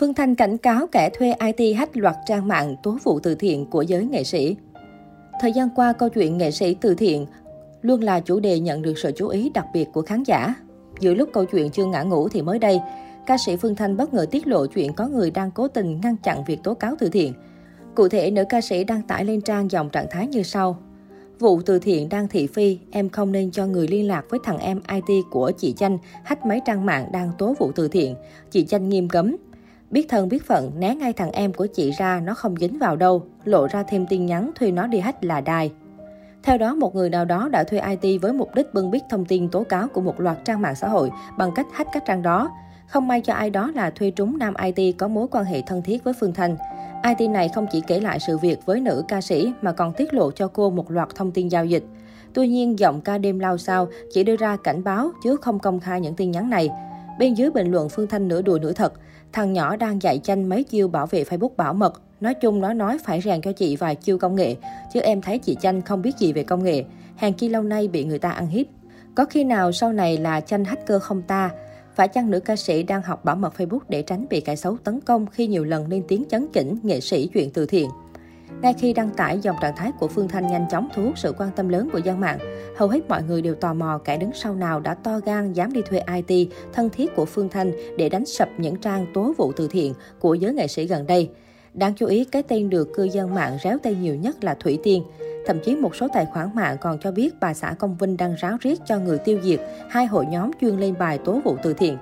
Phương Thanh cảnh cáo kẻ thuê IT hack loạt trang mạng tố vụ từ thiện của giới nghệ sĩ. Thời gian qua, câu chuyện nghệ sĩ từ thiện luôn là chủ đề nhận được sự chú ý đặc biệt của khán giả. Giữa lúc câu chuyện chưa ngã ngủ thì mới đây, ca sĩ Phương Thanh bất ngờ tiết lộ chuyện có người đang cố tình ngăn chặn việc tố cáo từ thiện. Cụ thể, nữ ca sĩ đăng tải lên trang dòng trạng thái như sau. Vụ từ thiện đang thị phi, em không nên cho người liên lạc với thằng em IT của chị Chanh hack máy trang mạng đang tố vụ từ thiện. Chị Chanh nghiêm cấm. Biết thân biết phận, né ngay thằng em của chị ra, nó không dính vào đâu. Lộ ra thêm tin nhắn thuê nó đi hack là đài. Theo đó, một người nào đó đã thuê IT với mục đích bưng bít thông tin tố cáo của một loạt trang mạng xã hội bằng cách hack các trang đó. Không may cho ai đó là thuê trúng nam IT có mối quan hệ thân thiết với Phương Thanh. IT này không chỉ kể lại sự việc với nữ ca sĩ mà còn tiết lộ cho cô một loạt thông tin giao dịch. Tuy nhiên, giọng ca đêm lao sao chỉ đưa ra cảnh báo chứ không công khai những tin nhắn này. Bên dưới bình luận Phương Thanh nửa đùa nửa thật, thằng nhỏ đang dạy chanh mấy chiêu bảo vệ Facebook bảo mật. Nói chung nó nói phải rèn cho chị vài chiêu công nghệ, chứ em thấy chị chanh không biết gì về công nghệ. Hàng kia lâu nay bị người ta ăn hiếp. Có khi nào sau này là chanh hacker không ta? Phải chăng nữ ca sĩ đang học bảo mật Facebook để tránh bị kẻ xấu tấn công khi nhiều lần lên tiếng chấn chỉnh nghệ sĩ chuyện từ thiện? Ngay khi đăng tải dòng trạng thái của Phương Thanh nhanh chóng thu hút sự quan tâm lớn của dân mạng, hầu hết mọi người đều tò mò kẻ đứng sau nào đã to gan dám đi thuê IT thân thiết của Phương Thanh để đánh sập những trang tố vụ từ thiện của giới nghệ sĩ gần đây. Đáng chú ý, cái tên được cư dân mạng réo tay nhiều nhất là Thủy Tiên. Thậm chí một số tài khoản mạng còn cho biết bà xã Công Vinh đang ráo riết cho người tiêu diệt hai hội nhóm chuyên lên bài tố vụ từ thiện.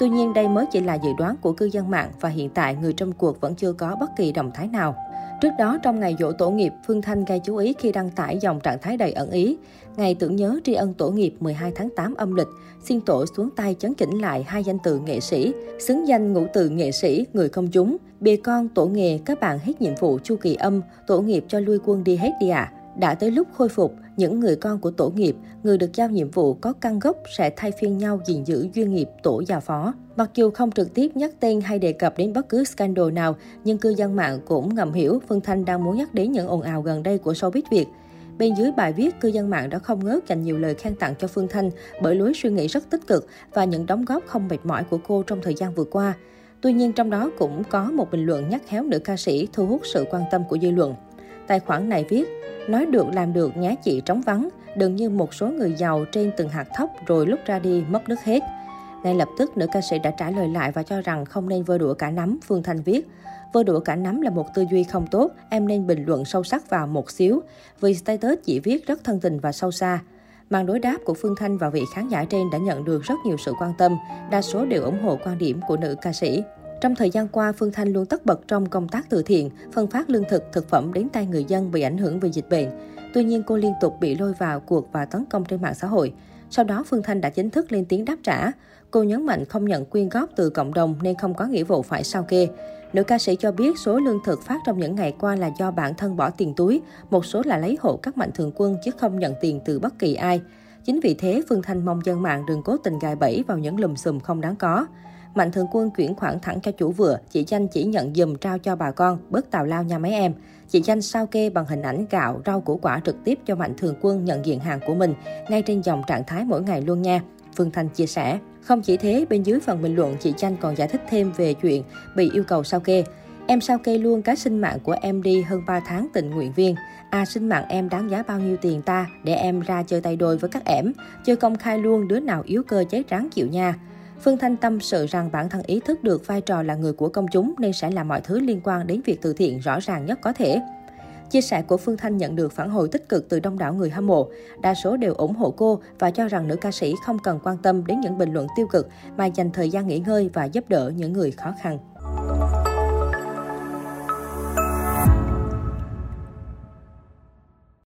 Tuy nhiên đây mới chỉ là dự đoán của cư dân mạng và hiện tại người trong cuộc vẫn chưa có bất kỳ động thái nào. Trước đó, trong ngày dỗ tổ nghiệp, Phương Thanh gây chú ý khi đăng tải dòng trạng thái đầy ẩn ý. Ngày tưởng nhớ tri ân tổ nghiệp 12 tháng 8 âm lịch, xin tổ xuống tay chấn chỉnh lại hai danh từ nghệ sĩ, xứng danh ngũ từ nghệ sĩ, người công chúng. Bề con tổ nghề, các bạn hết nhiệm vụ chu kỳ âm, tổ nghiệp cho lui quân đi hết đi ạ. À. Đã tới lúc khôi phục, những người con của tổ nghiệp, người được giao nhiệm vụ có căn gốc sẽ thay phiên nhau gìn giữ duyên nghiệp tổ già phó. Mặc dù không trực tiếp nhắc tên hay đề cập đến bất cứ scandal nào, nhưng cư dân mạng cũng ngầm hiểu Phương Thanh đang muốn nhắc đến những ồn ào gần đây của showbiz Việt. Bên dưới bài viết, cư dân mạng đã không ngớt dành nhiều lời khen tặng cho Phương Thanh bởi lối suy nghĩ rất tích cực và những đóng góp không mệt mỏi của cô trong thời gian vừa qua. Tuy nhiên trong đó cũng có một bình luận nhắc khéo nữ ca sĩ thu hút sự quan tâm của dư luận. Tài khoản này viết, nói được làm được nhá chị trống vắng, đừng như một số người giàu trên từng hạt thóc rồi lúc ra đi mất nước hết. Ngay lập tức, nữ ca sĩ đã trả lời lại và cho rằng không nên vơ đũa cả nắm, Phương Thanh viết. Vơ đũa cả nắm là một tư duy không tốt, em nên bình luận sâu sắc vào một xíu, vì status chỉ viết rất thân tình và sâu xa. Màn đối đáp của Phương Thanh và vị khán giả trên đã nhận được rất nhiều sự quan tâm, đa số đều ủng hộ quan điểm của nữ ca sĩ. Trong thời gian qua, Phương Thanh luôn tất bật trong công tác từ thiện, phân phát lương thực, thực phẩm đến tay người dân bị ảnh hưởng vì dịch bệnh. Tuy nhiên, cô liên tục bị lôi vào cuộc và tấn công trên mạng xã hội. Sau đó, Phương Thanh đã chính thức lên tiếng đáp trả. Cô nhấn mạnh không nhận quyên góp từ cộng đồng nên không có nghĩa vụ phải sao kê. Nữ ca sĩ cho biết số lương thực phát trong những ngày qua là do bản thân bỏ tiền túi, một số là lấy hộ các mạnh thường quân chứ không nhận tiền từ bất kỳ ai. Chính vì thế, Phương Thanh mong dân mạng đừng cố tình gài bẫy vào những lùm xùm không đáng có. Mạnh thường quân chuyển khoản thẳng cho chủ vừa, chị Chanh chỉ nhận dùm trao cho bà con, bớt tào lao nha mấy em. Chị Chanh sao kê bằng hình ảnh gạo, rau củ quả trực tiếp cho Mạnh thường quân nhận diện hàng của mình, ngay trên dòng trạng thái mỗi ngày luôn nha. Phương Thanh chia sẻ. Không chỉ thế, bên dưới phần bình luận, chị Chanh còn giải thích thêm về chuyện bị yêu cầu sao kê. Em sao kê luôn cái sinh mạng của em đi hơn 3 tháng tình nguyện viên. À sinh mạng em đáng giá bao nhiêu tiền ta để em ra chơi tay đôi với các ẻm. Chơi công khai luôn đứa nào yếu cơ cháy ráng chịu nha. Phương Thanh tâm sự rằng bản thân ý thức được vai trò là người của công chúng nên sẽ làm mọi thứ liên quan đến việc từ thiện rõ ràng nhất có thể. Chia sẻ của Phương Thanh nhận được phản hồi tích cực từ đông đảo người hâm mộ. Đa số đều ủng hộ cô và cho rằng nữ ca sĩ không cần quan tâm đến những bình luận tiêu cực mà dành thời gian nghỉ ngơi và giúp đỡ những người khó khăn.